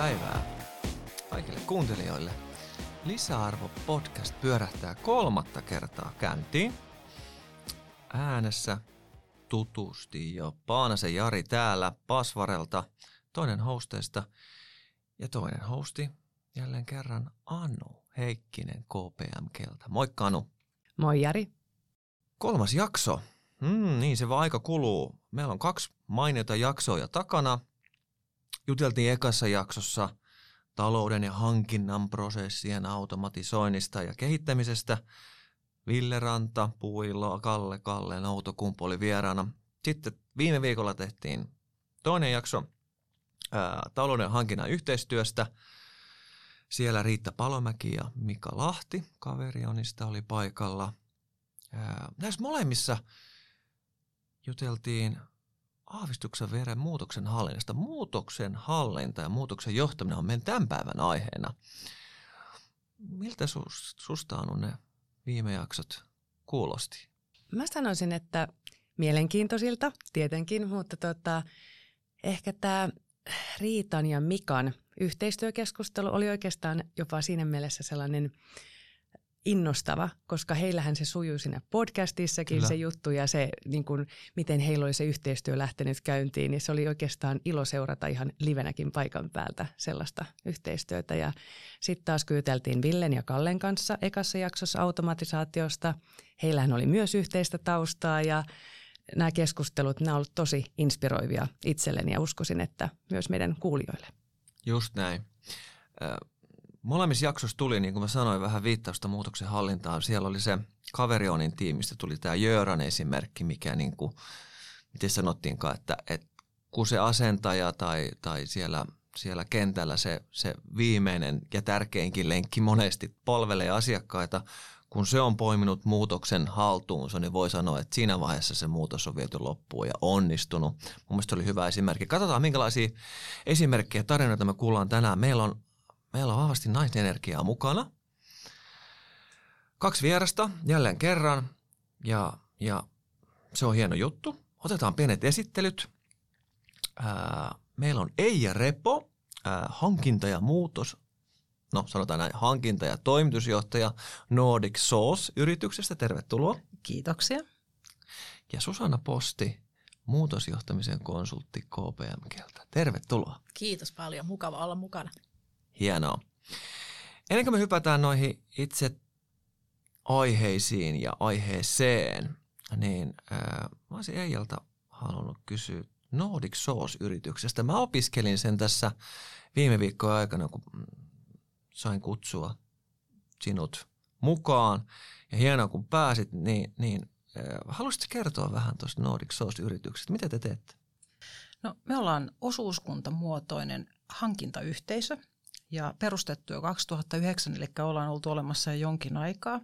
päivää kaikille kuuntelijoille. Lisäarvo podcast pyörähtää kolmatta kertaa käyntiin. Äänessä tutusti jo Paanasen Jari täällä Pasvarelta, toinen hosteista ja toinen hosti jälleen kerran Anu Heikkinen KPMKltä. Moikka Anu. Moi Jari. Kolmas jakso. Mm, niin se vaan aika kuluu. Meillä on kaksi mainiota jaksoa takana. Juteltiin ekassa jaksossa talouden ja hankinnan prosessien automatisoinnista ja kehittämisestä. Ville Ranta, Puilo, Kalle, Kalle, Outokumpu oli vieraana. Sitten viime viikolla tehtiin toinen jakso ää, talouden hankinnan yhteistyöstä. Siellä Riitta Palomäki ja Mika Lahti, kaverionista, oli paikalla. Ää, näissä molemmissa juteltiin aavistuksen veren muutoksen hallinnasta. Muutoksen hallinta ja muutoksen johtaminen on meidän tämän päivän aiheena. Miltä sus, susta on ne viime jaksot kuulosti? Mä sanoisin, että mielenkiintoisilta tietenkin, mutta tota, ehkä tämä Riitan ja Mikan yhteistyökeskustelu oli oikeastaan jopa siinä mielessä sellainen – innostava, koska heillähän se sujuu siinä podcastissakin Kyllä. se juttu ja se, niin kuin, miten heillä oli se yhteistyö lähtenyt käyntiin. Ja se oli oikeastaan ilo seurata ihan livenäkin paikan päältä sellaista yhteistyötä. Ja sitten taas kyyteltiin Villen ja Kallen kanssa ekassa jaksossa automatisaatiosta. Heillähän oli myös yhteistä taustaa ja nämä keskustelut, nämä ovat tosi inspiroivia itselleni ja uskoisin, että myös meidän kuulijoille. Just näin molemmissa jaksoissa tuli, niin kuin mä sanoin, vähän viittausta muutoksen hallintaan. Siellä oli se Kaverionin tiimistä, tuli tämä Jöran esimerkki, mikä niin kuin, miten sanottiinkaan, että, että kun se asentaja tai, tai siellä, siellä kentällä se, se viimeinen ja tärkeinkin lenkki monesti palvelee asiakkaita, kun se on poiminut muutoksen haltuunsa, niin voi sanoa, että siinä vaiheessa se muutos on viety loppuun ja onnistunut. Mun mielestä oli hyvä esimerkki. Katsotaan, minkälaisia esimerkkejä tarinoita me kuullaan tänään. Meillä on Meillä on vahvasti naisenergiaa mukana. Kaksi vierasta jälleen kerran ja, ja se on hieno juttu. Otetaan pienet esittelyt. Ää, meillä on Eija Repo, ää, hankinta ja muutos, no sanotaan näin, hankinta- ja toimitusjohtaja Nordic Source-yrityksestä. Tervetuloa. Kiitoksia. Ja Susanna Posti, muutosjohtamisen konsultti KPMGltä. Tervetuloa. Kiitos paljon, mukava olla mukana. Hienoa. Ennen kuin me hypätään noihin itse aiheisiin ja aiheeseen, niin ää, mä olisin Eijalta halunnut kysyä Nordic Source-yrityksestä. Mä opiskelin sen tässä viime viikkojen aikana, kun sain kutsua sinut mukaan. Ja hienoa, kun pääsit, niin, niin äh, haluaisitko kertoa vähän tuosta Nordic Source-yrityksestä? Mitä te teette? No, me ollaan osuuskuntamuotoinen hankintayhteisö, ja perustettu jo 2009, eli ollaan oltu olemassa jo jonkin aikaa.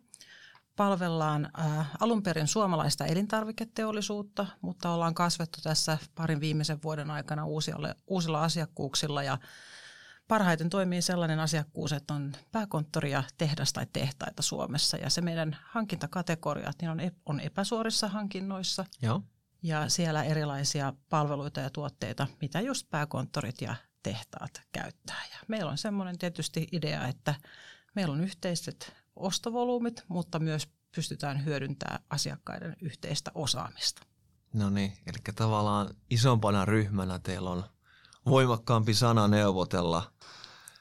Palvellaan äh, alun perin suomalaista elintarviketeollisuutta, mutta ollaan kasvettu tässä parin viimeisen vuoden aikana uusilla, uusilla asiakkuuksilla ja parhaiten toimii sellainen asiakkuus, että on pääkonttori ja tehdas tai tehtaita Suomessa ja se meidän hankintakategoriat niin on, on epäsuorissa hankinnoissa. Joo. Ja siellä erilaisia palveluita ja tuotteita, mitä just pääkonttorit ja tehtaat käyttää. Ja meillä on semmoinen tietysti idea, että meillä on yhteiset ostovolyymit, mutta myös pystytään hyödyntämään asiakkaiden yhteistä osaamista. No niin, eli tavallaan isompana ryhmänä teillä on voimakkaampi sana neuvotella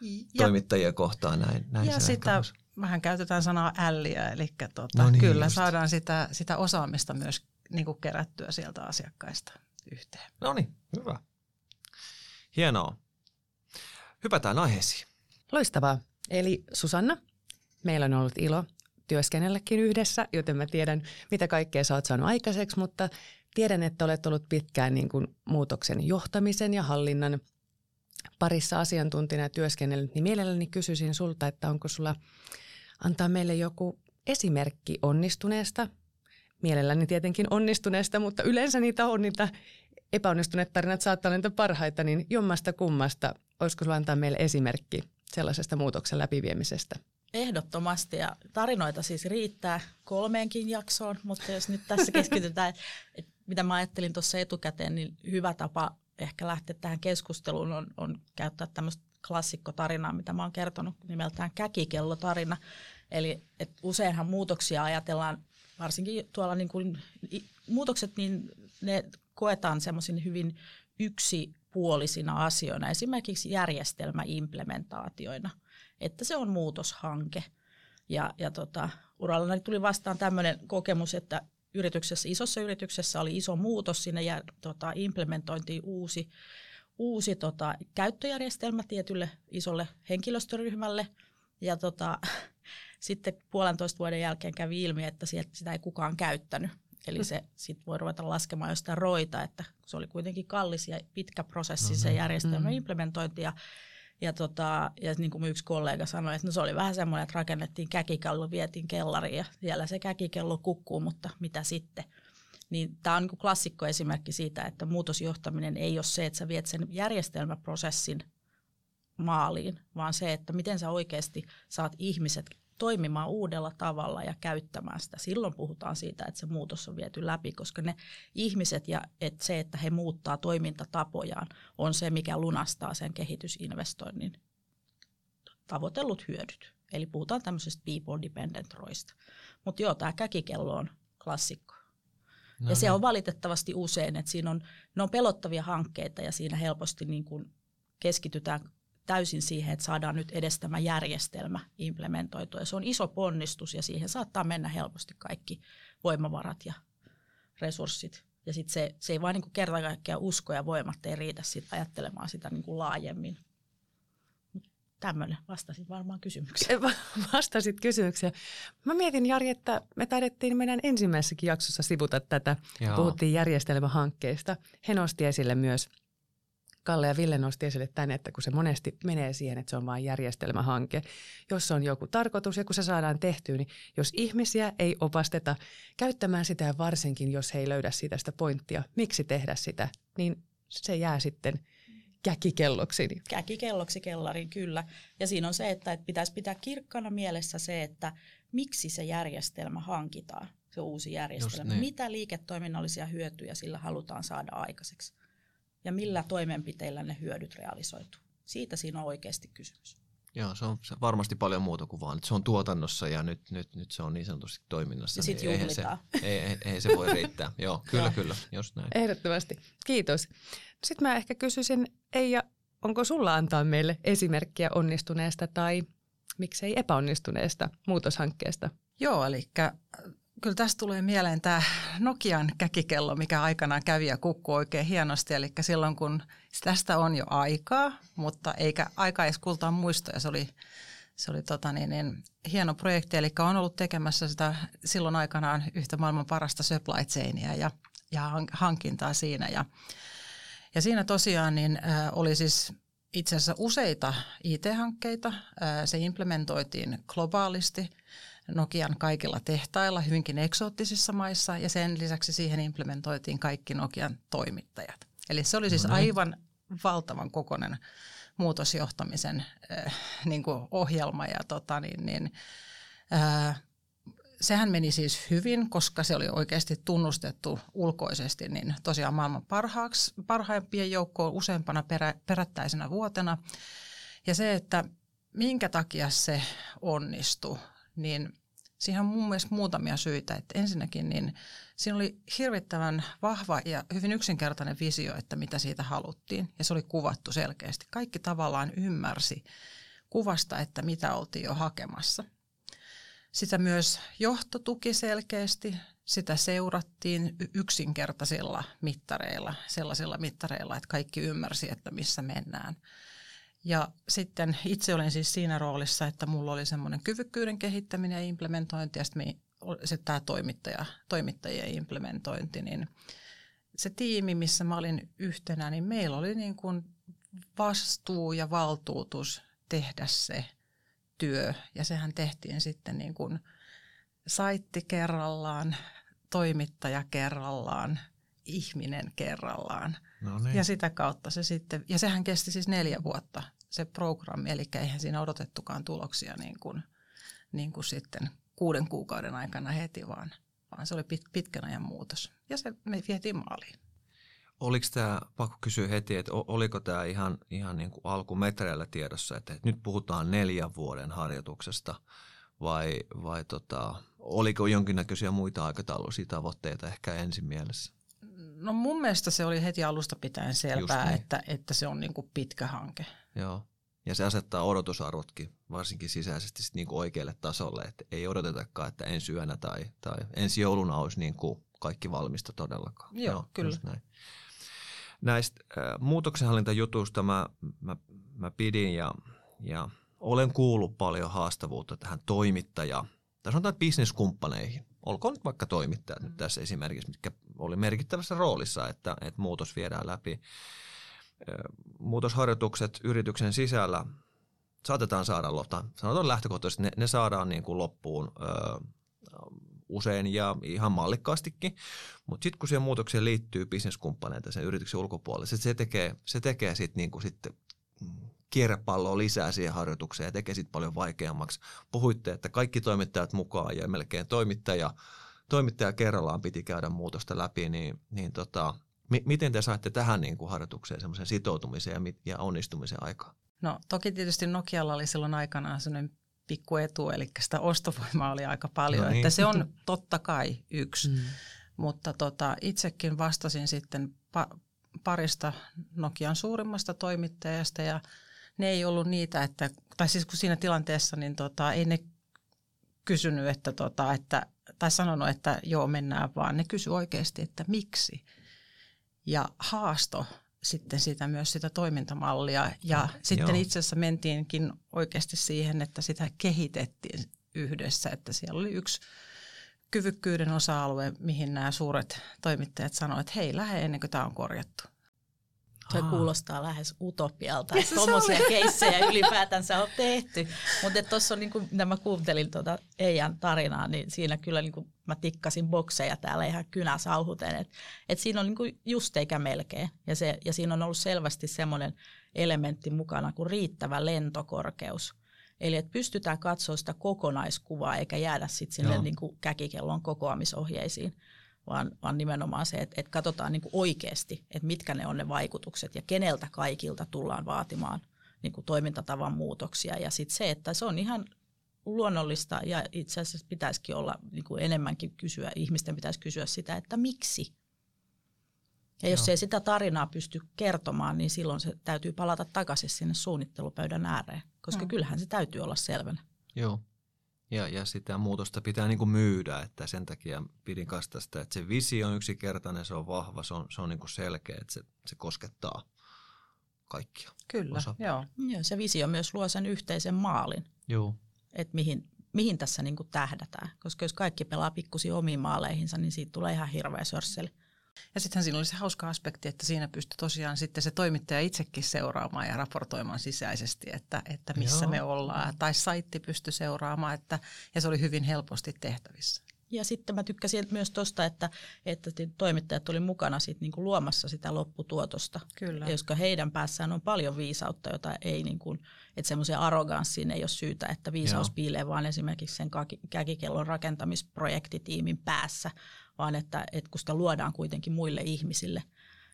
ja, toimittajia kohtaan näin. näin ja sitä vähän käytetään sanaa älliä, eli tuota, no niin, kyllä just. saadaan sitä, sitä osaamista myös niin kuin kerättyä sieltä asiakkaista yhteen. No niin, hyvä. Hienoa. Hypätään aiheisiin. Loistavaa. Eli Susanna, meillä on ollut ilo työskennelläkin yhdessä, joten mä tiedän, mitä kaikkea sä oot saanut aikaiseksi, mutta tiedän, että olet ollut pitkään niin kuin muutoksen johtamisen ja hallinnan parissa asiantuntijana työskennellyt, niin mielelläni kysyisin sulta, että onko sulla antaa meille joku esimerkki onnistuneesta, mielelläni tietenkin onnistuneesta, mutta yleensä niitä on niitä epäonnistuneet tarinat saattaa olla niitä parhaita, niin jommasta kummasta olisiko sinulla antaa meille esimerkki sellaisesta muutoksen läpiviemisestä? Ehdottomasti ja tarinoita siis riittää kolmeenkin jaksoon, mutta jos nyt tässä keskitytään, että mitä mä ajattelin tuossa etukäteen, niin hyvä tapa ehkä lähteä tähän keskusteluun, on, on käyttää tämmöistä klassikkotarinaa, mitä mä oon kertonut nimeltään käkikellotarina. Eli et useinhan muutoksia ajatellaan, varsinkin tuolla niin kuin, muutokset, niin ne koetaan semmoisin hyvin yksipuolisina asioina, esimerkiksi järjestelmäimplementaatioina, että se on muutoshanke. Ja, ja tota, uralla tuli vastaan tämmöinen kokemus, että yrityksessä, isossa yrityksessä oli iso muutos sinne ja tota, implementointiin uusi, uusi tota, käyttöjärjestelmä tietylle isolle henkilöstöryhmälle. Ja tota, sitten puolentoista vuoden jälkeen kävi ilmi, että sieltä sitä ei kukaan käyttänyt. Eli se sitten voi ruveta laskemaan jostain roita, että se oli kuitenkin kallis ja pitkä prosessi no, se niin. järjestelmän mm. implementointi. Ja, ja, tota, ja niin kuin yksi kollega sanoi, että no se oli vähän semmoinen, että rakennettiin käkikello, vietiin kellariin ja siellä se käkikello kukkuu, mutta mitä sitten? Niin tämä on niin klassikko esimerkki siitä, että muutosjohtaminen ei ole se, että sä viet sen järjestelmäprosessin maaliin, vaan se, että miten sä oikeasti saat ihmiset toimimaan uudella tavalla ja käyttämään sitä. Silloin puhutaan siitä, että se muutos on viety läpi, koska ne ihmiset ja että se, että he muuttaa toimintatapojaan, on se, mikä lunastaa sen kehitysinvestoinnin tavoitellut hyödyt. Eli puhutaan tämmöisestä people dependent roista. Mutta joo, tämä käkikello on klassikko. No, ja se niin. on valitettavasti usein, että siinä on, ne on pelottavia hankkeita ja siinä helposti niin kuin keskitytään täysin siihen, että saadaan nyt edes tämä järjestelmä implementoitua. Ja se on iso ponnistus ja siihen saattaa mennä helposti kaikki voimavarat ja resurssit. Ja sitten se, se ei vain niin kerta kaikkiaan usko ja voimat ei riitä sit ajattelemaan sitä niin kuin laajemmin. Tämmöinen, vastasit varmaan kysymykseen. Vastasit kysymykseen. Mä mietin Jari, että me taidettiin meidän ensimmäisessäkin jaksossa sivuta tätä. Joo. Puhuttiin järjestelmähankkeista. He nosti esille myös Kalle ja Ville nosti esille tänne, että kun se monesti menee siihen, että se on vain järjestelmähanke, jos on joku tarkoitus ja kun se saadaan tehtyä, niin jos ihmisiä ei opasteta käyttämään sitä varsinkin jos he ei löydä siitä sitä pointtia, miksi tehdä sitä, niin se jää sitten käkikelloksi. Käkikelloksi kellariin, kyllä. Ja siinä on se, että pitäisi pitää kirkkana mielessä se, että miksi se järjestelmä hankitaan, se uusi järjestelmä. Niin. Mitä liiketoiminnallisia hyötyjä sillä halutaan saada aikaiseksi ja millä toimenpiteillä ne hyödyt realisoituu. Siitä siinä on oikeasti kysymys. Joo, se on varmasti paljon muuta kuin vaan, että se on tuotannossa ja nyt, nyt, nyt se on niin sanotusti toiminnassa. Ja niin sitten eihän se, ei, ei, se voi riittää. Joo, kyllä, kyllä, just näin. Ehdottomasti. Kiitos. Sitten mä ehkä kysyisin, Eija, onko sulla antaa meille esimerkkiä onnistuneesta tai miksei epäonnistuneesta muutoshankkeesta? Joo, eli Kyllä tästä tulee mieleen tämä Nokian käkikello, mikä aikanaan kävi ja kukkui oikein hienosti. Eli silloin kun tästä on jo aikaa, mutta eikä aika edes kultaa muistoja. Se oli, se oli tota niin, niin, hieno projekti, eli on ollut tekemässä sitä silloin aikanaan yhtä maailman parasta supply chainia ja, ja hankintaa siinä. Ja, ja siinä tosiaan niin, äh, oli siis itse asiassa useita IT-hankkeita. Äh, se implementoitiin globaalisti – Nokian kaikilla tehtailla hyvinkin eksoottisissa maissa ja sen lisäksi siihen implementoitiin kaikki Nokian toimittajat. Eli se oli siis no niin. aivan valtavan kokoinen muutosjohtamisen äh, niin kuin ohjelma ja tota, niin, niin, äh, sehän meni siis hyvin, koska se oli oikeasti tunnustettu ulkoisesti niin tosiaan maailman parhaaksi, parhaimpien joukkoon useampana perä, perättäisenä vuotena. Ja se, että minkä takia se onnistui, niin siihen on mun mielestä muutamia syitä. Että ensinnäkin niin siinä oli hirvittävän vahva ja hyvin yksinkertainen visio, että mitä siitä haluttiin. Ja se oli kuvattu selkeästi. Kaikki tavallaan ymmärsi kuvasta, että mitä oltiin jo hakemassa. Sitä myös johto tuki selkeästi. Sitä seurattiin yksinkertaisilla mittareilla, sellaisilla mittareilla, että kaikki ymmärsi, että missä mennään – ja sitten itse olin siis siinä roolissa, että mulla oli semmoinen kyvykkyyden kehittäminen ja implementointi ja sitten se tämä toimittaja, toimittajien implementointi, niin se tiimi, missä mä olin yhtenä, niin meillä oli niin kuin vastuu ja valtuutus tehdä se työ. Ja sehän tehtiin sitten niin kuin saitti kerrallaan, toimittaja kerrallaan, ihminen kerrallaan. No niin. Ja sitä kautta se sitten, ja sehän kesti siis neljä vuotta se programmi, eli eihän siinä odotettukaan tuloksia niin kuin, niin kuin sitten kuuden kuukauden aikana heti, vaan, vaan se oli pit, pitkän ajan muutos. Ja se me vietiin maaliin. Oliko tämä, pakko kysyä heti, että oliko tämä ihan, ihan niin kuin alkumetreillä tiedossa, että nyt puhutaan neljän vuoden harjoituksesta vai, vai tota, oliko jonkinnäköisiä muita aikatauluisia tavoitteita ehkä ensin mielessä? No mun mielestä se oli heti alusta pitäen selvää, niin. että, että se on niin kuin pitkä hanke. Joo. Ja se asettaa odotusarvotkin varsinkin sisäisesti sit niin kuin oikealle tasolle, että ei odotetakaan, että ensi yönä tai, tai ensi jouluna olisi niin kuin kaikki valmista todellakaan. Joo, Joo kyllä. Näin. Näistä äh, muutoksenhallintajutuista mä, mä, mä pidin ja, ja olen kuullut paljon haastavuutta tähän toimittaja, tai sanotaan bisneskumppaneihin. Olkoon nyt vaikka toimittajat mm. nyt tässä esimerkiksi, mitkä oli merkittävässä roolissa, että, että muutos viedään läpi. Muutosharjoitukset yrityksen sisällä saatetaan saada, lopta, sanotaan lähtökohtaisesti, ne, ne saadaan niin kuin loppuun ö, usein ja ihan mallikkaastikin, mutta sitten kun siihen muutokseen liittyy bisneskumppaneita sen yrityksen ulkopuolelle, se, se tekee, se tekee sitten niin kuin sitten kierrepalloa lisää siihen harjoitukseen ja tekee sitten paljon vaikeammaksi. Puhuitte, että kaikki toimittajat mukaan ja melkein toimittaja, toimittaja kerrallaan piti käydä muutosta läpi, niin, niin tota, mi- miten te saitte tähän niin kuin harjoitukseen semmoisen sitoutumisen ja, ja onnistumisen aikaan? No toki tietysti Nokialla oli silloin aikanaan sellainen pikku etu, eli sitä ostovoimaa oli aika paljon, no niin. että se on totta kai yksi. Mm. Mutta tota, itsekin vastasin sitten pa- parista Nokian suurimmasta toimittajasta ja ne ei ollut niitä, että, tai siis kun siinä tilanteessa, niin tota, ei ne kysynyt, että, tota, että, tai sanonut, että joo mennään, vaan ne kysy oikeasti, että miksi. Ja haasto sitten sitä myös sitä toimintamallia ja ah, sitten joo. itse asiassa mentiinkin oikeasti siihen, että sitä kehitettiin yhdessä, että siellä oli yksi kyvykkyyden osa-alue, mihin nämä suuret toimittajat sanoivat, että hei, lähde ennen kuin tämä on korjattu. Se Aha. kuulostaa lähes utopialta, että tuommoisia keissejä ylipäätänsä on tehty. Mutta tuossa on, niin kun mä kuuntelin tuota Eijan tarinaa, niin siinä kyllä niin kuin mä tikkasin bokseja täällä ihan kynä sauhuten. Että et siinä on niin kuin just eikä melkein. Ja, se, ja siinä on ollut selvästi semmoinen elementti mukana kuin riittävä lentokorkeus. Eli että pystytään katsoa sitä kokonaiskuvaa eikä jäädä sitten sinne niin kuin käkikellon kokoamisohjeisiin vaan, vaan nimenomaan se, että, että katsotaan niin kuin oikeasti, että mitkä ne on ne vaikutukset ja keneltä kaikilta tullaan vaatimaan niin kuin toimintatavan muutoksia. Ja sitten se, että se on ihan luonnollista ja itse asiassa pitäisikin olla niin kuin enemmänkin kysyä, ihmisten pitäisi kysyä sitä, että miksi. Ja jos Joo. ei sitä tarinaa pysty kertomaan, niin silloin se täytyy palata takaisin sinne suunnittelupöydän ääreen, koska no. kyllähän se täytyy olla selvänä. Joo. Ja, ja sitä muutosta pitää niin kuin myydä, että sen takia pidin kastasta, että se visio on yksinkertainen, se on vahva, se on, se on niin kuin selkeä, että se, se koskettaa kaikkia. Kyllä, osa. joo. Ja se visio myös luo sen yhteisen maalin, joo. että mihin, mihin tässä niin kuin tähdätään. Koska jos kaikki pelaa pikkusi omiin maaleihinsa, niin siitä tulee ihan hirveä sörsseli. Ja sittenhän siinä oli se hauska aspekti, että siinä pystyi tosiaan sitten se toimittaja itsekin seuraamaan ja raportoimaan sisäisesti, että, että missä Joo. me ollaan. Tai saitti pystyi seuraamaan, että, ja se oli hyvin helposti tehtävissä. Ja sitten mä tykkäsin myös tuosta, että, että toimittajat oli mukana sit niinku luomassa sitä lopputuotosta. Kyllä. Koska heidän päässään on paljon viisautta, jota ei, niinku, että semmoisen arroganssiin ei ole syytä, että viisaus Joo. piilee vaan esimerkiksi sen käkikellon rakentamisprojektitiimin päässä, vaan että, että kun sitä luodaan kuitenkin muille ihmisille,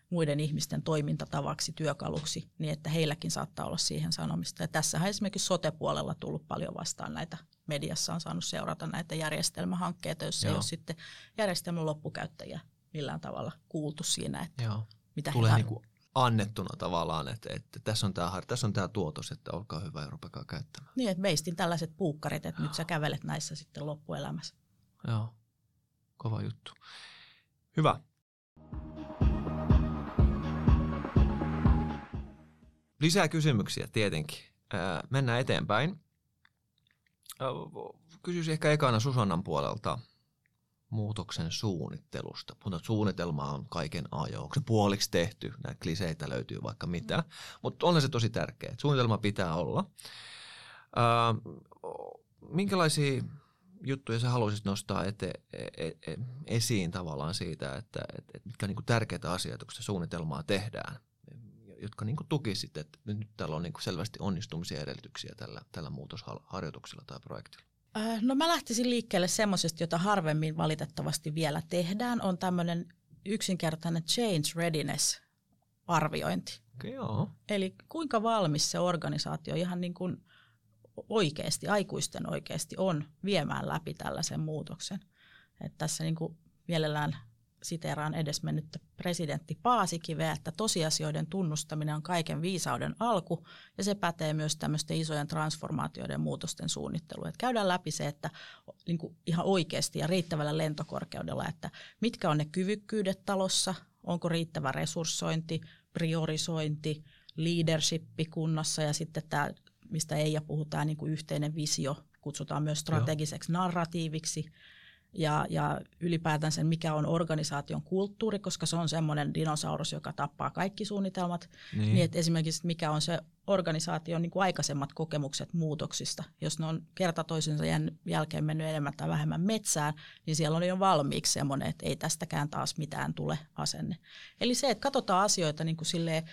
muiden ihmisten toimintatavaksi, työkaluksi, niin että heilläkin saattaa olla siihen sanomista. Ja tässähän esimerkiksi sote-puolella tullut paljon vastaan näitä, mediassa on saanut seurata näitä järjestelmähankkeita, joissa Joo. ei ole sitten järjestelmän loppukäyttäjiä millään tavalla kuultu siinä, että Joo. mitä Tulee he niin kuin annettuna tavallaan, että, että tässä, on tämä, tässä on tämä tuotos, että olkaa hyvä ja rupekaa käyttämään. Niin, että veistin tällaiset puukkarit, että Joo. nyt sä kävelet näissä sitten loppuelämässä. Joo kova juttu. Hyvä. Lisää kysymyksiä tietenkin. Mennään eteenpäin. Kysyisin ehkä ekana Susannan puolelta muutoksen suunnittelusta. Mutta suunnitelma on kaiken ajo. Onko se puoliksi tehty? Näitä kliseitä löytyy vaikka mitä. Mm. Mutta on se tosi tärkeä. Suunnitelma pitää olla. minkälaisia juttuja sä haluaisit nostaa ete, e, e, esiin tavallaan siitä, että et, et mitkä on niin tärkeitä asioita, kun se suunnitelmaa tehdään, jotka niin tukisit, että nyt täällä on niin selvästi onnistumisia edellytyksiä tällä, tällä muutosharjoituksella tai projektilla? Äh, no mä lähtisin liikkeelle semmoisesta, jota harvemmin valitettavasti vielä tehdään, on tämmöinen yksinkertainen change readiness arviointi. Okay, joo. Eli kuinka valmis se organisaatio ihan niin kuin oikeasti, aikuisten oikeasti on viemään läpi tällaisen muutoksen. Et tässä niin kuin mielellään siteeraan edesmennyttä presidentti Paasikiveä, että tosiasioiden tunnustaminen on kaiken viisauden alku, ja se pätee myös tämmöisten isojen transformaatioiden muutosten suunnitteluun. Että käydään läpi se, että niin kuin ihan oikeasti ja riittävällä lentokorkeudella, että mitkä on ne kyvykkyydet talossa, onko riittävä resurssointi, priorisointi, leadership kunnossa ja sitten tämä, mistä Eija puhutaan, niin kuin yhteinen visio, kutsutaan myös strategiseksi Joo. narratiiviksi – ja, ja ylipäätään sen, mikä on organisaation kulttuuri, koska se on semmoinen dinosaurus, joka tappaa kaikki suunnitelmat. Niin. niin että esimerkiksi mikä on se organisaation niin kuin aikaisemmat kokemukset muutoksista. Jos ne on kerta toisensa jälkeen mennyt enemmän tai vähemmän metsään, niin siellä on jo valmiiksi semmoinen, että ei tästäkään taas mitään tule asenne. Eli se, että katsotaan asioita niin kuin silleen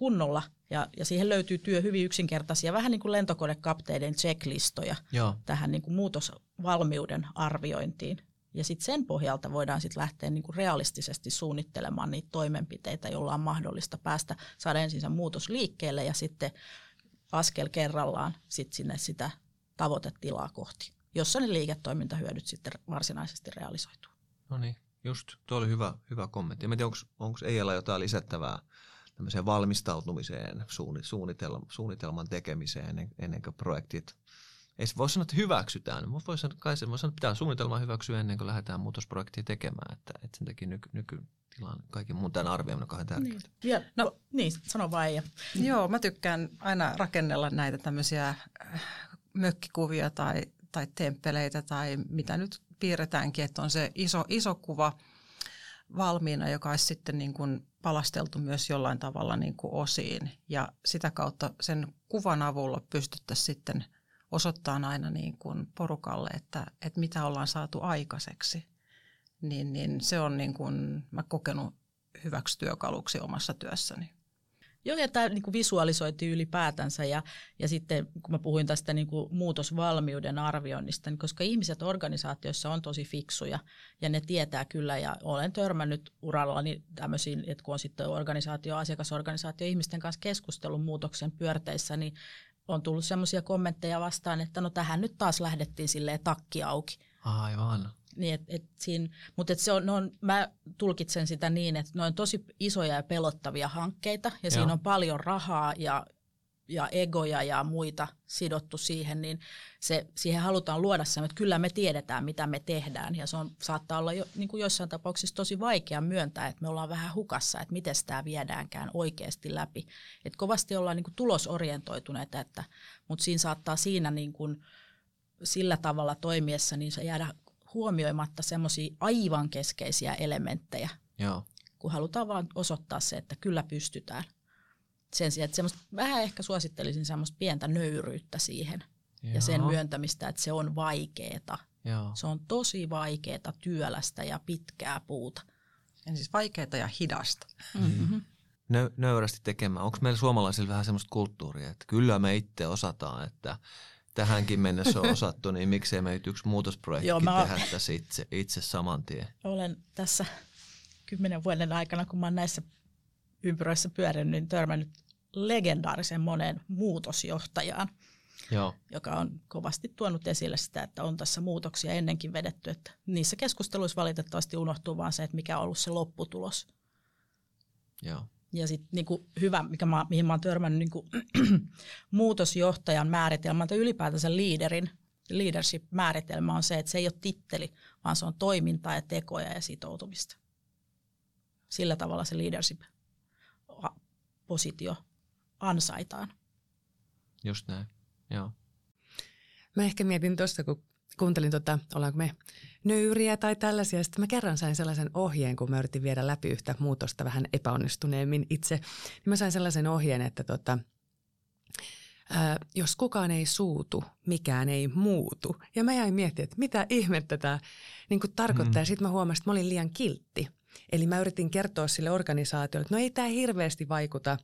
kunnolla ja, ja siihen löytyy työ hyvin yksinkertaisia, vähän niin kuin lentokonekapteiden checklistoja Joo. tähän niin kuin muutosvalmiuden arviointiin. Ja sitten sen pohjalta voidaan sitten lähteä niin kuin realistisesti suunnittelemaan niitä toimenpiteitä, joilla on mahdollista päästä, saada ensin se muutos liikkeelle ja sitten askel kerrallaan sit sinne sitä tavoitetilaa kohti, jossa ne liiketoimintahyödyt sitten varsinaisesti realisoituu. No niin, just. Tuo oli hyvä, hyvä kommentti. En tiedä, onko Eijalla jotain lisättävää tämmöiseen valmistautumiseen, suunnitelman, suunnitelman tekemiseen ennen, ennen kuin projektit ei se voi sanoa, että hyväksytään. Voi sanoa, kai se voi sanoa, että pitää suunnitelma hyväksyä ennen kuin lähdetään muutosprojektia tekemään. Että, että sen takia nyky, nykytilan kaikki muun tämän arvioiminen on kauhean tärkeää. Niin. Ja, no, niin, sano vaan ja. Joo, mä tykkään aina rakennella näitä tämmöisiä äh, mökkikuvia tai, tai temppeleitä tai mitä nyt piirretäänkin, että on se iso, iso kuva valmiina, joka olisi sitten niin kuin palasteltu myös jollain tavalla niin kuin osiin ja sitä kautta sen kuvan avulla pystyttäisiin sitten osoittamaan aina niin kuin porukalle, että, että mitä ollaan saatu aikaiseksi. Niin, niin se on niin kuin mä kokenut hyväksi työkaluksi omassa työssäni. Joo, ja tämä niin kuin visualisointi ylipäätänsä ja, ja sitten kun mä puhuin tästä niin kuin muutosvalmiuden arvioinnista, niin koska ihmiset organisaatioissa on tosi fiksuja ja ne tietää kyllä ja olen törmännyt urallani tämmöisiin, että kun on sitten organisaatio, asiakasorganisaatio ihmisten kanssa keskustelun muutoksen pyörteissä, niin on tullut semmoisia kommentteja vastaan, että no tähän nyt taas lähdettiin silleen takki auki. Aivan. Niin, et, et siinä, mutta et se on, on, mä tulkitsen sitä niin, että ne on tosi isoja ja pelottavia hankkeita ja Joo. siinä on paljon rahaa ja, ja egoja ja muita sidottu siihen, niin se, siihen halutaan luoda se, että kyllä me tiedetään, mitä me tehdään ja se on, saattaa olla jo, niin kuin joissain tapauksissa tosi vaikea myöntää, että me ollaan vähän hukassa, että miten tämä viedäänkään oikeasti läpi. Et kovasti ollaan niin kuin tulosorientoituneita, että, mutta siinä saattaa siinä niin kuin, sillä tavalla toimiessa niin se jäädä huomioimatta semmoisia aivan keskeisiä elementtejä, Joo. kun halutaan vaan osoittaa se, että kyllä pystytään. Sen sijaan, että semmoista, vähän ehkä suosittelisin semmoista pientä nöyryyttä siihen Joo. ja sen myöntämistä, että se on vaikeeta. Joo. Se on tosi vaikeeta, työlästä ja pitkää puuta. Ja siis vaikeeta ja hidasta. Mm-hmm. Nö, nöyrästi tekemään. Onko meillä suomalaisilla vähän semmoista kulttuuria, että kyllä me itse osataan, että tähänkin mennessä on osattu, niin miksei me yksi muutosprojekti Joo, mä tehdä tässä itse, itse saman tien? Olen tässä kymmenen vuoden aikana, kun mä olen näissä ympyröissä pyörinyt, niin törmännyt legendaarisen monen muutosjohtajaan, Joo. joka on kovasti tuonut esille sitä, että on tässä muutoksia ennenkin vedetty. Että niissä keskusteluissa valitettavasti unohtuu vaan se, että mikä on ollut se lopputulos. Joo. Ja sitten niinku hyvä, mikä mä, mihin mä oon törmännyt niinku, muutosjohtajan määritelmä tai ylipäätänsä liiderin leadership-määritelmä on se, että se ei ole titteli, vaan se on toimintaa ja tekoja ja sitoutumista. Sillä tavalla se leadership-positio ansaitaan. Just näin, joo. Mä ehkä mietin tuossa, kun kuuntelin, tota, ollaanko me nöyriä tai tällaisia. Sitten mä kerran sain sellaisen ohjeen, kun mä yritin viedä läpi yhtä muutosta vähän epäonnistuneemmin itse. Niin mä sain sellaisen ohjeen, että tota, ää, jos kukaan ei suutu, mikään ei muutu. Ja mä jäin miettimään, että mitä ihmettä tämä niin tarkoittaa. Mm. Sitten mä huomasin, että mä olin liian kiltti. Eli mä yritin kertoa sille organisaatiolle, että no ei tämä hirveästi vaikuta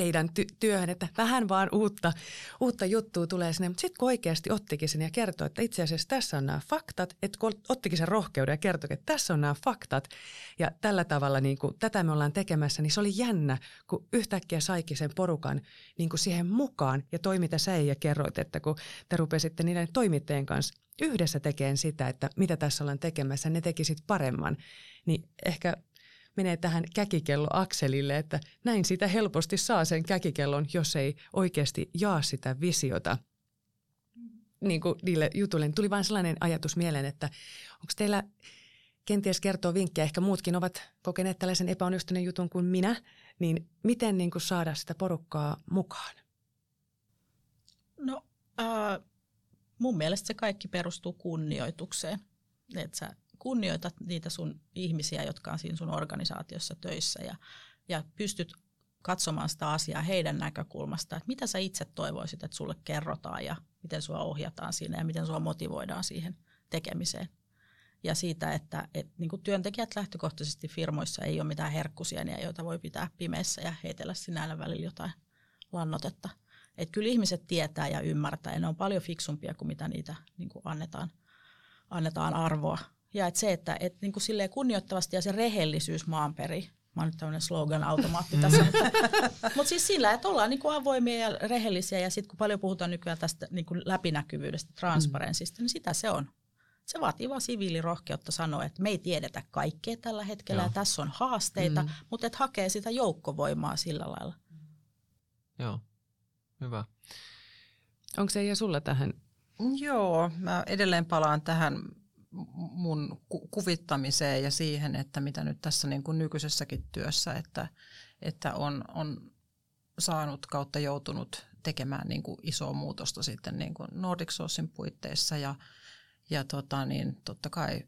teidän ty- työhön, että vähän vaan uutta, uutta juttua tulee sinne. Mutta sitten kun oikeasti ottikin sen ja kertoi, että itse asiassa tässä on nämä faktat, että kun ottikin sen rohkeuden ja kertoi, että tässä on nämä faktat ja tällä tavalla niin kuin, tätä me ollaan tekemässä, niin se oli jännä, kun yhtäkkiä saikin sen porukan niin kuin siihen mukaan ja toi mitä sä ja kerroit, että kun te rupesitte niiden toimittajien kanssa yhdessä tekemään sitä, että mitä tässä ollaan tekemässä, ne tekisit paremman, niin ehkä menee tähän käkikelloakselille, että näin sitä helposti saa sen käkikellon, jos ei oikeasti jaa sitä visiota niin kuin niille jutuille. Tuli vain sellainen ajatus mieleen, että onko teillä kenties kertoo vinkkejä, ehkä muutkin ovat kokeneet tällaisen epäonnistuneen jutun kuin minä, niin miten niin kuin saada sitä porukkaa mukaan? No äh, mun mielestä se kaikki perustuu kunnioitukseen. Että sä kunnioitat niitä sun ihmisiä, jotka on siinä sun organisaatiossa töissä ja, ja pystyt katsomaan sitä asiaa heidän näkökulmasta, että mitä sä itse toivoisit, että sulle kerrotaan ja miten sua ohjataan siinä ja miten sua motivoidaan siihen tekemiseen. Ja siitä, että, että niin kuin työntekijät lähtökohtaisesti firmoissa ei ole mitään herkkusieniä, joita voi pitää pimeässä ja heitellä sinällä välillä jotain lannotetta. Että kyllä ihmiset tietää ja ymmärtää ja ne on paljon fiksumpia kuin mitä niitä niin kuin annetaan, annetaan arvoa ja että se, että et niin kuin silleen kunnioittavasti ja se rehellisyys maanperi. Mä oon nyt tämmöinen slogan-automaatti tässä. mutta, mutta siis sillä, että ollaan niin kuin avoimia ja rehellisiä. Ja sitten kun paljon puhutaan nykyään tästä niin kuin läpinäkyvyydestä, transparenssista, mm. niin sitä se on. Se vaatii vaan siviilirohkeutta sanoa, että me ei tiedetä kaikkea tällä hetkellä Joo. ja tässä on haasteita, mm. mutta että hakee sitä joukkovoimaa sillä lailla. Joo, hyvä. Onko se ja sulla tähän? Joo, mä edelleen palaan tähän mun kuvittamiseen ja siihen, että mitä nyt tässä niin kuin nykyisessäkin työssä, että, että on, on saanut kautta joutunut tekemään niin kuin isoa muutosta sitten niin kuin Nordic Sourcin puitteissa. Ja, ja tota niin, totta kai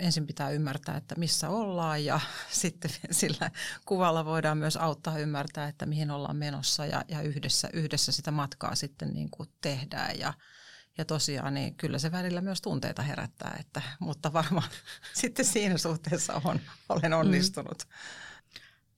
ensin pitää ymmärtää, että missä ollaan ja sitten sillä kuvalla voidaan myös auttaa ymmärtää, että mihin ollaan menossa ja, ja yhdessä, yhdessä sitä matkaa sitten niin kuin tehdään. Ja, ja tosiaan niin kyllä se välillä myös tunteita herättää, että, mutta varmaan sitten siinä suhteessa on, olen onnistunut. Mm.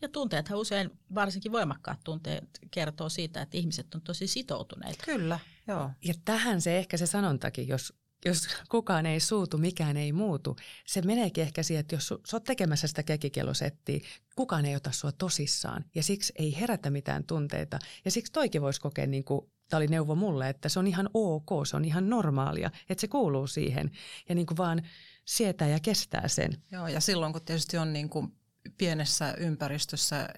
Ja tunteethan usein, varsinkin voimakkaat tunteet, kertoo siitä, että ihmiset on tosi sitoutuneita. Kyllä, joo. Ja tähän se ehkä se sanontakin, jos, jos kukaan ei suutu, mikään ei muutu. Se meneekin ehkä siihen, että jos sä oot tekemässä sitä kekikellosettiä, kukaan ei ota sua tosissaan ja siksi ei herätä mitään tunteita. Ja siksi toikin voisi kokea niin kuin tämä oli neuvo mulle, että se on ihan ok, se on ihan normaalia, että se kuuluu siihen ja niin kuin vaan sietää ja kestää sen. Joo, ja silloin kun tietysti on niin kuin pienessä ympäristössä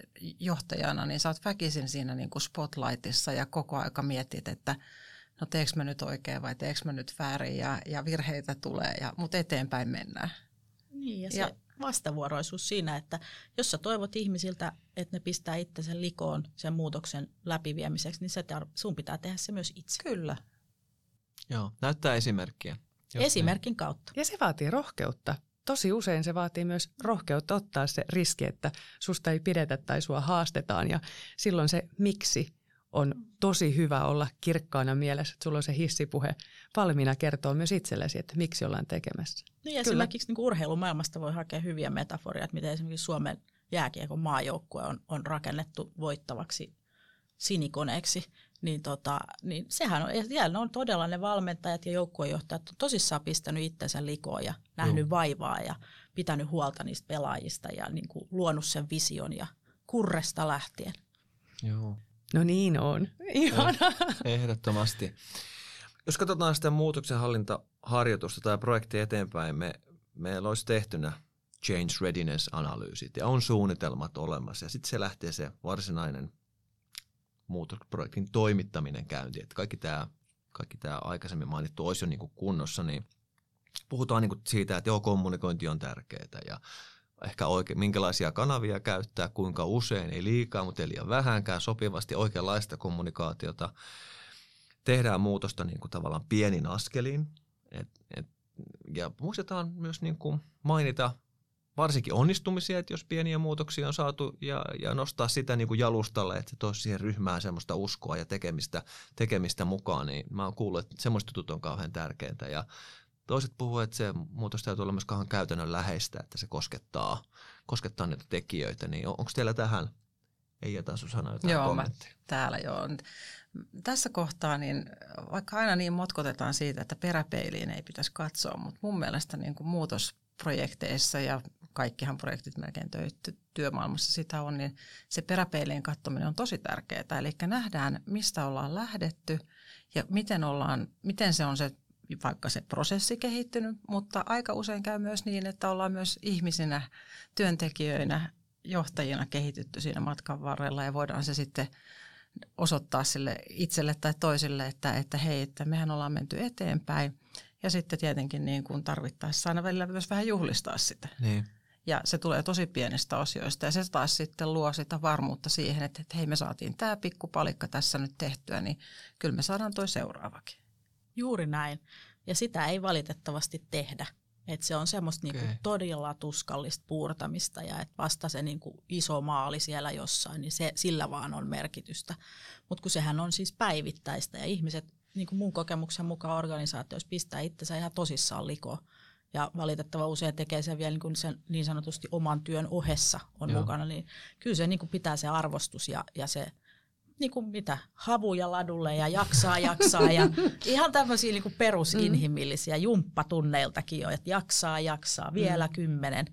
johtajana, niin sä oot väkisin siinä niin kuin spotlightissa ja koko aika mietit, että no teekö mä nyt oikein vai teekö mä nyt väärin ja, ja virheitä tulee, ja, mutta eteenpäin mennään. Niin, ja se, ja vastavuoroisuus siinä, että jos sä toivot ihmisiltä, että ne pistää itsensä likoon sen muutoksen läpiviemiseksi, niin se tar- sun pitää tehdä se myös itse. Kyllä. Joo, näyttää esimerkkiä. Esimerkin niin. kautta. Ja se vaatii rohkeutta. Tosi usein se vaatii myös rohkeutta ottaa se riski, että susta ei pidetä tai sua haastetaan ja silloin se miksi on tosi hyvä olla kirkkaana mielessä, että sulla on se hissipuhe valmiina kertoa myös itsellesi, että miksi ollaan tekemässä. Niin esimerkiksi niin urheilumaailmasta voi hakea hyviä metaforia, että miten esimerkiksi Suomen jääkiekon maajoukkue on, on rakennettu voittavaksi sinikoneeksi, niin, tota, niin sehän on, ja siellä on todella ne valmentajat ja joukkuejohtajat on tosissaan pistänyt itsensä likoon ja nähnyt Joo. vaivaa ja pitänyt huolta niistä pelaajista ja niin kuin luonut sen vision ja kurresta lähtien. Joo. No niin on. Ihana. Ehdottomasti. Jos katsotaan sitä muutoksenhallintaharjoitusta tai projektia eteenpäin, me, meillä olisi tehtynä change readiness-analyysit ja on suunnitelmat olemassa. Ja sitten se lähtee se varsinainen muutosprojektin toimittaminen käyntiin. Että kaikki tämä kaikki tämä aikaisemmin mainittu olisi jo niin kuin kunnossa, niin puhutaan niin kuin siitä, että joo, kommunikointi on tärkeää ja ehkä oikein, minkälaisia kanavia käyttää, kuinka usein, ei liikaa, mutta ei liian vähänkään, sopivasti oikeanlaista kommunikaatiota. Tehdään muutosta niin kuin tavallaan pienin askelin. Et, et, ja muistetaan myös niin kuin mainita varsinkin onnistumisia, että jos pieniä muutoksia on saatu ja, ja nostaa sitä niin kuin jalustalle, että se toisi siihen ryhmään semmoista uskoa ja tekemistä, tekemistä mukaan, niin mä oon kuullut, että semmoista tutut on kauhean tärkeintä ja Toiset puhuvat, että se muutos täytyy olla myös käytännön läheistä, että se koskettaa, koskettaa niitä tekijöitä. Niin on, onko teillä tähän ei jätä sun sanoa jotain Joo, mä täällä joo. Tässä kohtaa, niin vaikka aina niin motkotetaan siitä, että peräpeiliin ei pitäisi katsoa, mutta mun mielestä niin kuin muutosprojekteissa ja kaikkihan projektit melkein tö- työmaailmassa sitä on, niin se peräpeiliin katsominen on tosi tärkeää. Eli nähdään, mistä ollaan lähdetty ja miten, ollaan, miten se on se vaikka se prosessi kehittynyt, mutta aika usein käy myös niin, että ollaan myös ihmisinä, työntekijöinä, johtajina kehitytty siinä matkan varrella ja voidaan se sitten osoittaa sille itselle tai toisille, että, että hei, että mehän ollaan menty eteenpäin. Ja sitten tietenkin niin kuin tarvittaessa aina välillä myös vähän juhlistaa sitä. Niin. Ja se tulee tosi pienistä osioista ja se taas sitten luo sitä varmuutta siihen, että, että hei me saatiin tämä pikkupalikka tässä nyt tehtyä, niin kyllä me saadaan toi seuraavakin. Juuri näin. Ja sitä ei valitettavasti tehdä. Et se on semmoista niinku Okei. todella tuskallista puurtamista ja että vasta se niinku iso maali siellä jossain, niin se, sillä vaan on merkitystä. Mutta kun sehän on siis päivittäistä ja ihmiset niinku mun kokemuksen mukaan organisaatioissa pistää itsensä ihan tosissaan likoon. Ja valitettava usein tekee sen vielä niin, kuin sen niin sanotusti oman työn ohessa on. Joo. mukana, niin kyllä se niin kuin pitää se arvostus ja, ja se niin kuin mitä, havuja ladulle ja jaksaa, jaksaa ja ihan tämmöisiä niin kuin perusinhimillisiä jumppatunneiltakin jo, että jaksaa, jaksaa, vielä kymmenen.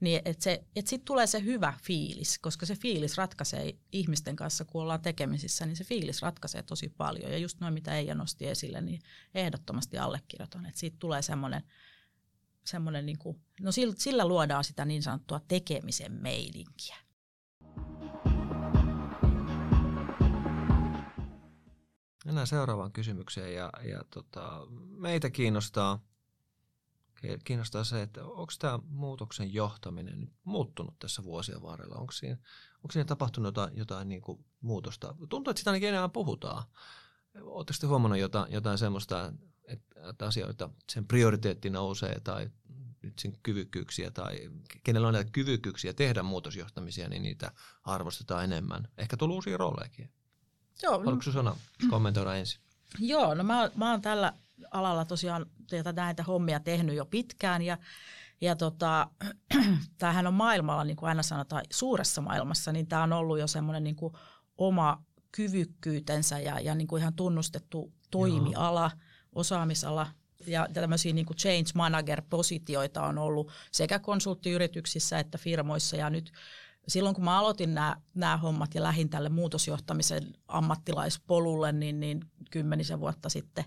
Niin, että se, et sitten tulee se hyvä fiilis, koska se fiilis ratkaisee ihmisten kanssa, kun ollaan tekemisissä, niin se fiilis ratkaisee tosi paljon. Ja just noin, mitä Eija nosti esille, niin ehdottomasti allekirjoitan, että siitä tulee semmoinen, semmoinen niin kuin, no sillä, sillä luodaan sitä niin sanottua tekemisen meininkiä. Mennään seuraavaan kysymykseen ja, ja tota, meitä kiinnostaa, kiinnostaa se, että onko tämä muutoksen johtaminen muuttunut tässä vuosien varrella? Onko siinä, onko siinä tapahtunut jotain, jotain niin kuin muutosta? Tuntuu, että sitä ainakin enää puhutaan. Oletteko te huomannut jotain, jotain semmoista, että, asioita, sen prioriteetti nousee tai nyt sen kyvykkyyksiä tai kenellä on näitä kyvykkyyksiä tehdä muutosjohtamisia, niin niitä arvostetaan enemmän. Ehkä tullut uusia roolejakin. Joo, Haluatko Susanna kommentoida ensin? Joo, no mä, mä oon tällä alalla tosiaan tätä, näitä hommia tehnyt jo pitkään ja, ja tota, tämähän on maailmalla, niin kuin aina sanotaan, suuressa maailmassa, niin tämä on ollut jo semmoinen niin kuin oma kyvykkyytensä ja, ja niin kuin ihan tunnustettu toimiala, osaamisala ja tämmöisiä niin kuin change manager-positioita on ollut sekä konsulttiyrityksissä että firmoissa ja nyt silloin kun mä aloitin nämä, nämä hommat ja lähin tälle muutosjohtamisen ammattilaispolulle niin, niin kymmenisen vuotta sitten,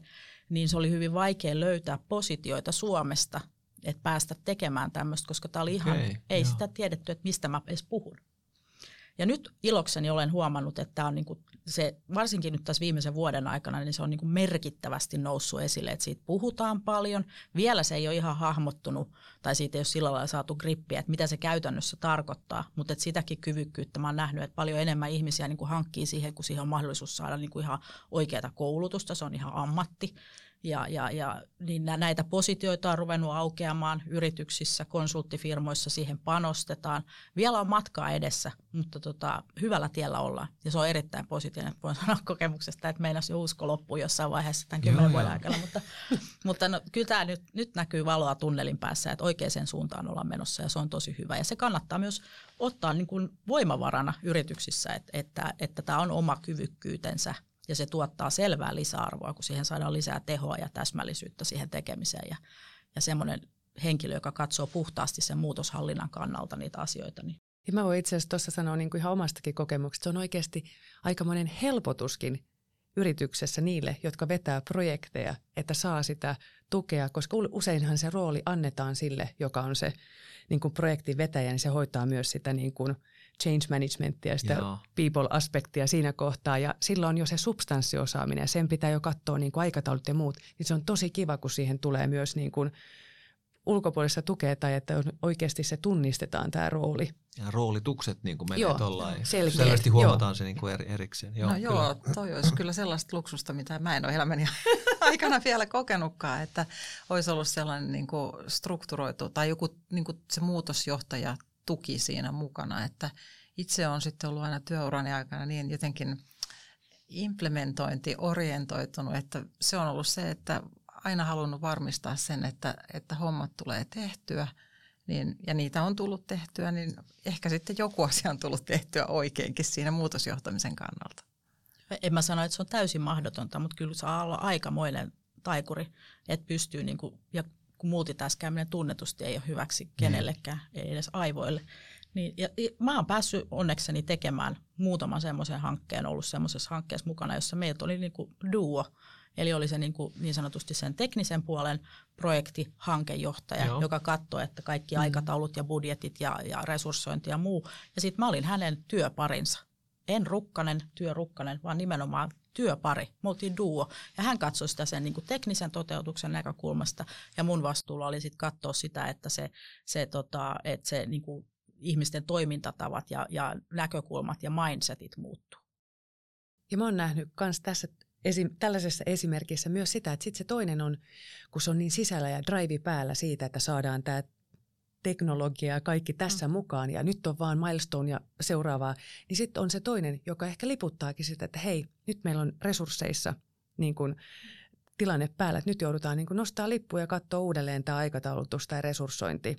niin se oli hyvin vaikea löytää positioita Suomesta, että päästä tekemään tämmöistä, koska tämä oli ihan, Okei, ei joo. sitä tiedetty, että mistä mä edes puhun. Ja nyt ilokseni olen huomannut, että tämä on niinku se, varsinkin nyt tässä viimeisen vuoden aikana, niin se on niinku merkittävästi noussut esille, että siitä puhutaan paljon. Vielä se ei ole ihan hahmottunut, tai siitä ei ole sillä lailla saatu grippiä, että mitä se käytännössä tarkoittaa, mutta että sitäkin kyvykkyyttä mä oon nähnyt, että paljon enemmän ihmisiä niinku hankkii siihen, kun siihen on mahdollisuus saada niinku ihan oikeaa koulutusta, se on ihan ammatti. Ja, ja, ja niin nä- näitä positioita on ruvennut aukeamaan yrityksissä, konsulttifirmoissa, siihen panostetaan. Vielä on matkaa edessä, mutta tota, hyvällä tiellä ollaan. Ja se on erittäin positiivinen. Voin sanoa kokemuksesta, että meinas jo usko loppuu jossain vaiheessa tämän kymmenen vuoden aikana. Mutta, mutta no, kyllä tämä nyt, nyt näkyy valoa tunnelin päässä, että oikeaan suuntaan ollaan menossa ja se on tosi hyvä. Ja se kannattaa myös ottaa niin kuin voimavarana yrityksissä, että, että, että tämä on oma kyvykkyytensä ja se tuottaa selvää lisäarvoa, kun siihen saadaan lisää tehoa ja täsmällisyyttä siihen tekemiseen. Ja, ja semmoinen henkilö, joka katsoo puhtaasti sen muutoshallinnan kannalta niitä asioita, niin Ja mä voin itse asiassa tuossa sanoa niin kuin ihan omastakin kokemuksesta, se on oikeasti aikamoinen helpotuskin yrityksessä niille, jotka vetää projekteja, että saa sitä tukea, koska useinhan se rooli annetaan sille, joka on se niin kuin projektin vetäjä, niin se hoitaa myös sitä niin kuin change managementia ja sitä Joo. people-aspektia siinä kohtaa. Ja silloin on jo se substanssiosaaminen ja sen pitää jo katsoa niin kuin aikataulut ja muut. Niin se on tosi kiva, kun siihen tulee myös niin kuin ulkopuolista tukea tai että on- oikeasti se tunnistetaan tämä rooli. Ja roolitukset niin kuin menee Joo, tollain. selkeä, Selvästi joo. huomataan se niin kuin eri, erikseen. Joo, no kyllä. joo, toi olisi kyllä sellaista luksusta, mitä mä en ole elämäni aikana vielä kokenutkaan, että olisi ollut sellainen niin kuin strukturoitu tai joku niin kuin se muutosjohtaja tuki siinä mukana, että itse on sitten ollut aina työurani aikana niin jotenkin implementointi orientoitunut, että se on ollut se, että aina halunnut varmistaa sen, että, että hommat tulee tehtyä, niin, ja niitä on tullut tehtyä, niin ehkä sitten joku asia on tullut tehtyä oikeinkin siinä muutosjohtamisen kannalta. En mä sano, että se on täysin mahdotonta, mutta kyllä saa olla aikamoinen taikuri, että pystyy, niin kuin, ja kun multitaskääminen tunnetusti ei ole hyväksi kenellekään, mm. ei edes aivoille. Niin, ja, ja mä oon päässyt onnekseni tekemään muutaman semmoisen hankkeen, ollut semmoisessa hankkeessa mukana, jossa meiltä oli niin kuin duo, Eli oli se niin, kuin niin sanotusti sen teknisen puolen projekti, hankejohtaja, Joo. joka katsoi, että kaikki mm. aikataulut ja budjetit ja, ja resurssointi ja muu. Ja sitten mä olin hänen työparinsa. En rukkanen, työrukkanen, vaan nimenomaan työpari. Me oltiin duo. Ja hän katsoi sitä sen niin kuin teknisen toteutuksen näkökulmasta. Ja mun vastuulla oli sitten katsoa sitä, että se, se, tota, että se niin kuin ihmisten toimintatavat ja, ja näkökulmat ja mindsetit muuttuu. Ja mä oon nähnyt myös tässä esim, tällaisessa esimerkissä myös sitä, että sitten se toinen on, kun se on niin sisällä ja drive päällä siitä, että saadaan tämä teknologia ja kaikki tässä mm. mukaan ja nyt on vaan milestone ja seuraavaa, niin sitten on se toinen, joka ehkä liputtaakin sitä, että hei, nyt meillä on resursseissa niin kun, tilanne päällä, että nyt joudutaan niin nostaa lippuja ja katsoa uudelleen tämä aikataulutus tai resurssointi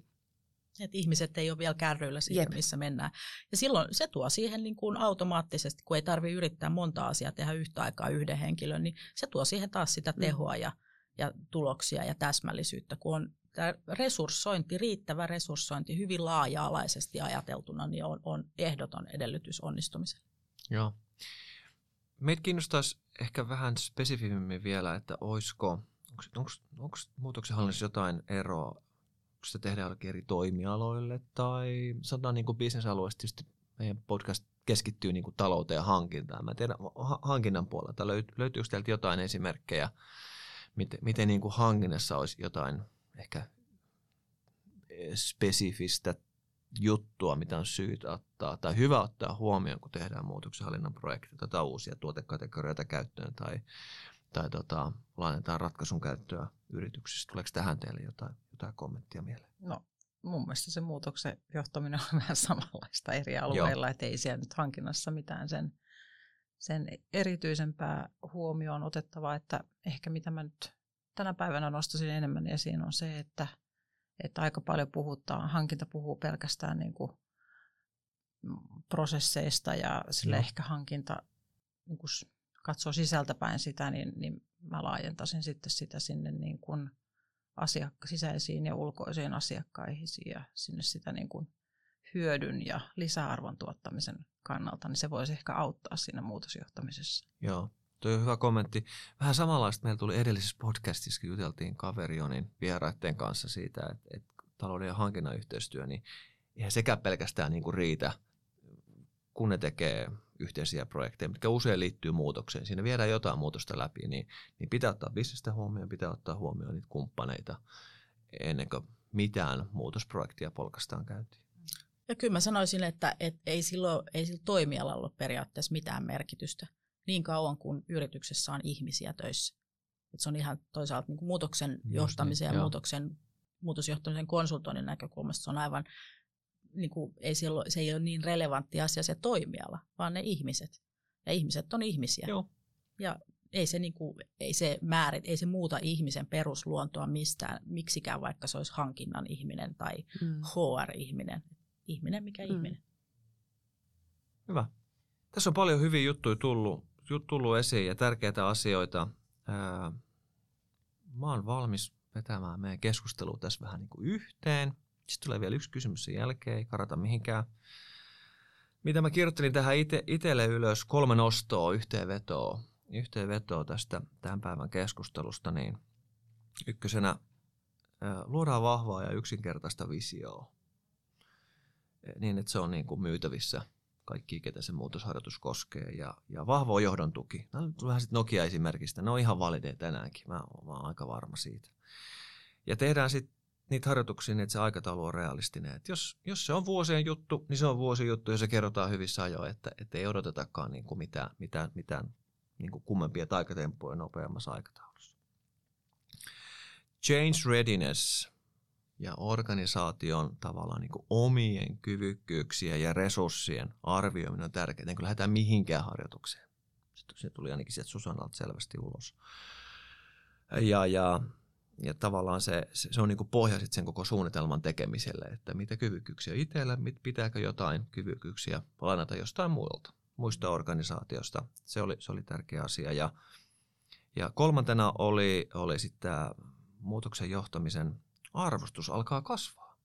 että ihmiset ei ole vielä kärryillä siitä, Jep. missä mennään. Ja silloin se tuo siihen niin kuin automaattisesti, kun ei tarvitse yrittää monta asiaa tehdä yhtä aikaa yhden henkilön, niin se tuo siihen taas sitä mm. tehoa ja, ja tuloksia ja täsmällisyyttä, kun on tämä resurssointi, riittävä resurssointi hyvin laaja-alaisesti ajateltuna, niin on, on ehdoton edellytys onnistumiselle. Joo. Meitä kiinnostaisi ehkä vähän spesifimmin vielä, että olisiko, onko muutoksenhallinnassa jotain eroa kun sitä tehdään jollekin eri toimialoille tai sanotaan niin kuin bisnesalueesta tietysti meidän podcast keskittyy niin kuin talouteen ja hankintaan. Mä tiedän hankinnan puolelta löytyykö teiltä jotain esimerkkejä, miten, miten niin kuin hankinnassa olisi jotain ehkä spesifistä juttua, mitä on syytä ottaa tai hyvä ottaa huomioon, kun tehdään muutoksenhallinnan projekteja tai uusia tuotekategorioita käyttöön tai, tai tota, laajennetaan ratkaisun käyttöä yrityksissä. Tuleeko tähän teille jotain? jotain kommenttia mieleen? No mun mielestä se muutoksen johtaminen on vähän samanlaista eri alueilla, että ei siellä nyt hankinnassa mitään sen, sen erityisempää huomioon otettavaa, että ehkä mitä mä nyt tänä päivänä nostaisin enemmän esiin on se, että, että aika paljon puhutaan, hankinta puhuu pelkästään niin kuin prosesseista ja sille no. ehkä hankinta niin kuin katsoo sisältäpäin sitä, niin, niin mä laajentaisin sitten sitä sinne niin kuin asiakka- sisäisiin ja ulkoisiin asiakkaisiin ja sinne sitä niin kuin hyödyn ja lisäarvon tuottamisen kannalta, niin se voisi ehkä auttaa siinä muutosjohtamisessa. Joo, tuo on hyvä kommentti. Vähän samanlaista meillä tuli edellisessä podcastissa, kun juteltiin Kaverionin vieraiden kanssa siitä, että, että talouden ja hankinnan yhteistyö, niin eihän sekä pelkästään niin kuin riitä, kun ne tekee yhteisiä projekteja, mitkä usein liittyy muutokseen. Siinä viedään jotain muutosta läpi, niin, niin pitää ottaa bisnestä huomioon, pitää ottaa huomioon niitä kumppaneita ennen kuin mitään muutosprojektia polkastaan käyntiin. Ja kyllä mä sanoisin, että, että ei, silloin, ei sillä toimialalla ole periaatteessa mitään merkitystä niin kauan kuin yrityksessä on ihmisiä töissä. Että se on ihan toisaalta niin kuin muutoksen Just johtamisen niin, ja muutoksen, muutosjohtamisen konsultoinnin näkökulmasta se on aivan niin kuin, ei se, ole, se ei ole niin relevantti asia se toimiala, vaan ne ihmiset. Ja ihmiset on ihmisiä. Joo. Ja ei se, niin kuin, ei se määrit, ei se muuta ihmisen perusluontoa mistään, miksikään vaikka se olisi hankinnan ihminen tai mm. HR-ihminen. Ihminen mikä mm. ihminen. Hyvä. Tässä on paljon hyviä juttuja tullut, tullut esiin ja tärkeitä asioita. Ää, mä oon valmis vetämään meidän keskustelua tässä vähän niin kuin yhteen – sitten tulee vielä yksi kysymys sen jälkeen, ei karata mihinkään. Mitä mä kirjoittelin tähän ite, itselle ylös, kolme nostoa, yhteenvetoa, yhteenvetoa tästä tämän päivän keskustelusta, niin ykkösenä luodaan vahvaa ja yksinkertaista visioa. Niin, että se on niin kuin myytävissä kaikki, ketä se muutosharjoitus koskee. Ja, ja vahvoa johdon tuki. No, vähän sitten Nokia-esimerkistä. Ne on ihan valideja tänäänkin. Mä, mä oon aika varma siitä. Ja tehdään sitten niitä harjoituksia niin, että se aikataulu on realistinen. Et jos, jos se on vuosien juttu, niin se on vuosien juttu ja se kerrotaan hyvissä ajoin, että, että ei odotetakaan niin kuin mitään, mitään, mitään niin kuin kummempia taikatemppuja nopeammassa aikataulussa. Change readiness ja organisaation tavallaan niin omien kyvykkyyksien ja resurssien arvioiminen on tärkeää, kun lähdetään mihinkään harjoitukseen. Se tuli ainakin sieltä Susanalta selvästi ulos. Ja, ja ja tavallaan se, se, se on niin kuin pohja sit sen koko suunnitelman tekemiselle, että mitä kyvykkyyksiä itsellä, mit, pitääkö jotain kyvykkyyksiä lainata jostain muilta, muista organisaatiosta. Se oli, se oli tärkeä asia. Ja, ja kolmantena oli, oli sitten muutoksen johtamisen arvostus alkaa kasvaa.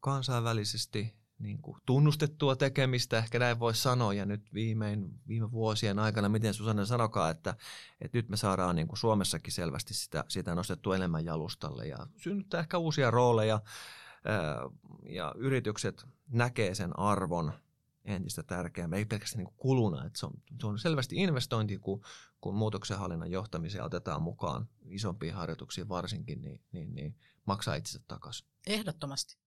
Kansainvälisesti niin kuin tunnustettua tekemistä, ehkä näin voisi sanoa, ja nyt viimein, viime vuosien aikana, miten Susanne sanokaa, että, että nyt me saadaan niin kuin Suomessakin selvästi sitä, sitä nostettua enemmän jalustalle ja synnyttää ehkä uusia rooleja, ja yritykset näkee sen arvon entistä tärkeämmin, ei pelkästään niin kuluna, että se on, se on selvästi investointi, kun, kun muutoksenhallinnan johtamiseen otetaan mukaan isompiin harjoituksiin varsinkin, niin, niin, niin maksaa itsensä takaisin. Ehdottomasti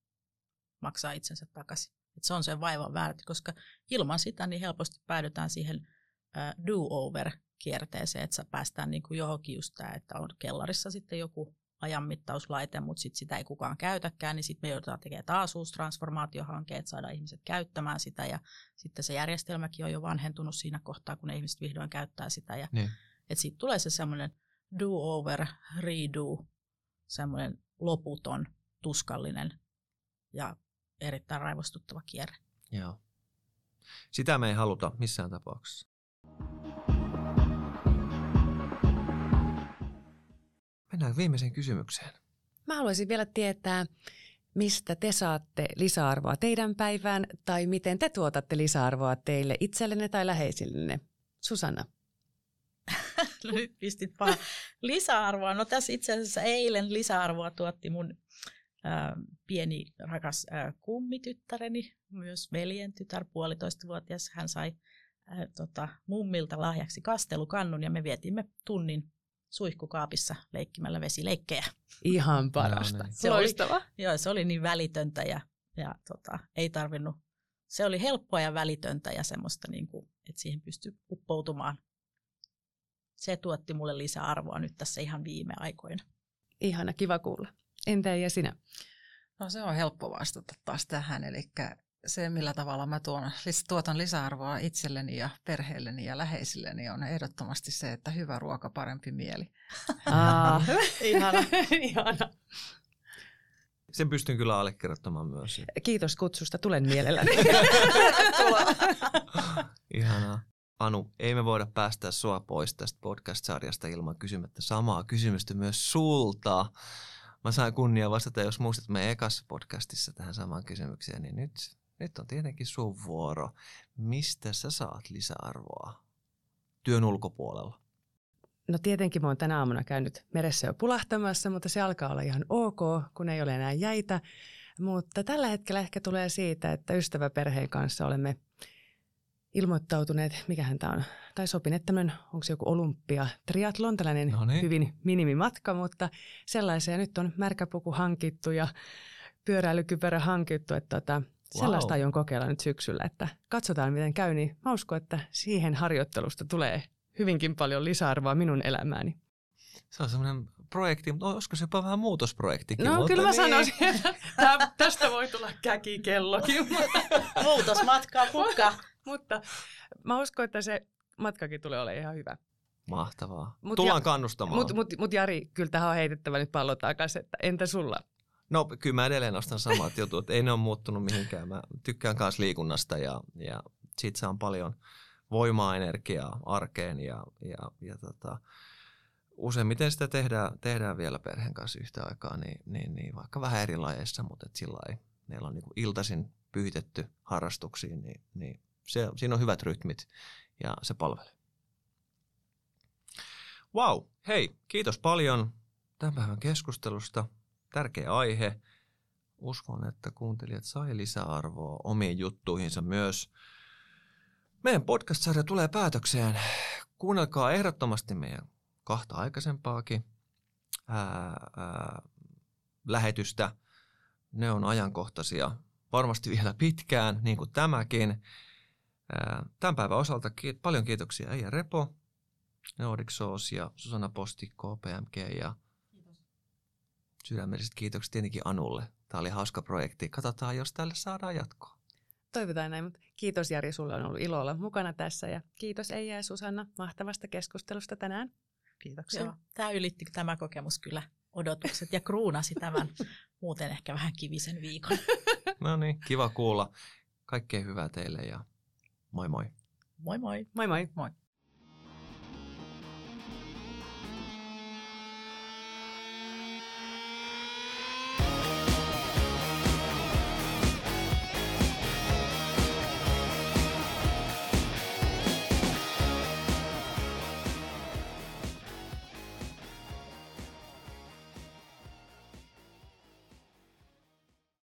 maksaa itsensä takaisin. Et se on sen vaivan väärti, koska ilman sitä niin helposti päädytään siihen uh, do-over-kierteeseen, että päästään niin kuin johonkin just tämä, että on kellarissa sitten joku ajanmittauslaite, mutta sit sitä ei kukaan käytäkään, niin sitten me joudutaan tekemään taas uusi transformaatiohanke, että saadaan ihmiset käyttämään sitä ja sitten se järjestelmäkin on jo vanhentunut siinä kohtaa, kun ne ihmiset vihdoin käyttää sitä ja niin. että siitä tulee se semmoinen do over, redo, semmoinen loputon, tuskallinen ja erittäin raivostuttava kierre. Joo. Sitä me ei haluta missään tapauksessa. Mennään viimeiseen kysymykseen. Mä haluaisin vielä tietää, mistä te saatte lisäarvoa teidän päivään tai miten te tuotatte lisäarvoa teille itsellenne tai läheisillenne. Susanna. no nyt pistit paha. Lisäarvoa. No tässä itse asiassa eilen lisäarvoa tuotti mun ää, pieni rakas ää, kummityttäreni, myös veljen tytär, puolitoistavuotias. Hän sai ää, tota, mummilta lahjaksi kastelukannun ja me vietimme tunnin suihkukaapissa leikkimällä vesileikkejä. Ihan parasta. No, niin. Se oli, joo, se oli niin välitöntä ja, ja tota, ei tarvinnut, se oli helppoa ja välitöntä ja semmoista, niin kuin, että siihen pystyi uppoutumaan. Se tuotti mulle lisäarvoa nyt tässä ihan viime aikoina. Ihana, kiva kuulla. Entä ja sinä? No se on helppo vastata taas tähän, eli se, millä tavalla mä tuon, tuotan lisäarvoa itselleni ja perheelleni ja läheisilleni, on ehdottomasti se, että hyvä ruoka, parempi mieli. Aa, ihana, ihana. Sen pystyn kyllä allekirjoittamaan myös. Kiitos kutsusta, tulen mielelläni. Ihanaa. Anu, ei me voida päästä sua pois tästä podcast-sarjasta ilman kysymättä samaa kysymystä myös sulta. Mä sain kunnia vastata, jos muistat meidän ekassa podcastissa tähän samaan kysymykseen, niin nyt nyt on tietenkin sun vuoro. Mistä sä saat lisäarvoa työn ulkopuolella? No tietenkin mä oon tänä aamuna käynyt meressä jo pulahtamassa, mutta se alkaa olla ihan ok, kun ei ole enää jäitä. Mutta tällä hetkellä ehkä tulee siitä, että ystäväperheen kanssa olemme ilmoittautuneet, mikähän tämä on, tai sopineet tämmöinen, onko se joku olympia, triatlon, tällainen no niin. hyvin minimimatka, mutta sellaisia nyt on märkäpuku hankittu ja pyöräilykypärä hankittu, että tota, Sellaista wow. aion kokeilla nyt syksyllä, että katsotaan miten käy, niin mä uskon, että siihen harjoittelusta tulee hyvinkin paljon lisäarvoa minun elämääni. Se on semmoinen projekti, mutta olisiko se jopa vähän muutosprojektikin? No kyllä mä niin. sanoisin, että tästä voi tulla käkikellokin. Muutosmatkaa pukka. mutta mä uskon, että se matkakin tulee olemaan ihan hyvä. Mahtavaa. Mut Tullaan ja, kannustamaan. Mutta mut, mut Jari, kyllä tähän on heitettävä nyt pallo takaisin, että entä sulla? No kyllä mä edelleen nostan samat jutut, ei ne ole muuttunut mihinkään. Mä tykkään myös liikunnasta ja, ja siitä saan paljon voimaa, energiaa arkeen ja, ja, ja tota, useimmiten sitä tehdään, tehdään vielä perheen kanssa yhtä aikaa, niin, niin, niin vaikka vähän eri lajeissa, mutta et sillä ei, meillä on niin iltaisin pyhitetty harrastuksiin, niin, niin se, siinä on hyvät rytmit ja se palvelee. Wow, hei, kiitos paljon tämän päivän keskustelusta tärkeä aihe. Uskon, että kuuntelijat sai lisäarvoa omiin juttuihinsa myös. Meidän podcast-sarja tulee päätökseen. Kuunnelkaa ehdottomasti meidän kahta aikaisempaakin ää, ää, lähetystä. Ne on ajankohtaisia varmasti vielä pitkään, niin kuin tämäkin. Ää, tämän päivän osalta kiit- paljon kiitoksia Eija Repo, Nordic Sauce ja Susanna Posti, KPMG ja Sydämelliset kiitokset tietenkin Anulle. Tämä oli hauska projekti. Katsotaan, jos tälle saadaan jatkoa. Toivotaan näin, mutta kiitos Jari, sulle on ollut ilo olla mukana tässä ja kiitos Eija ja Susanna mahtavasta keskustelusta tänään. Kiitoksia. Joo, tämä ylitti tämä kokemus kyllä odotukset ja kruunasi tämän muuten ehkä vähän kivisen viikon. No niin, kiva kuulla. Kaikkea hyvää teille ja moi moi. Moi moi. Moi moi. Moi.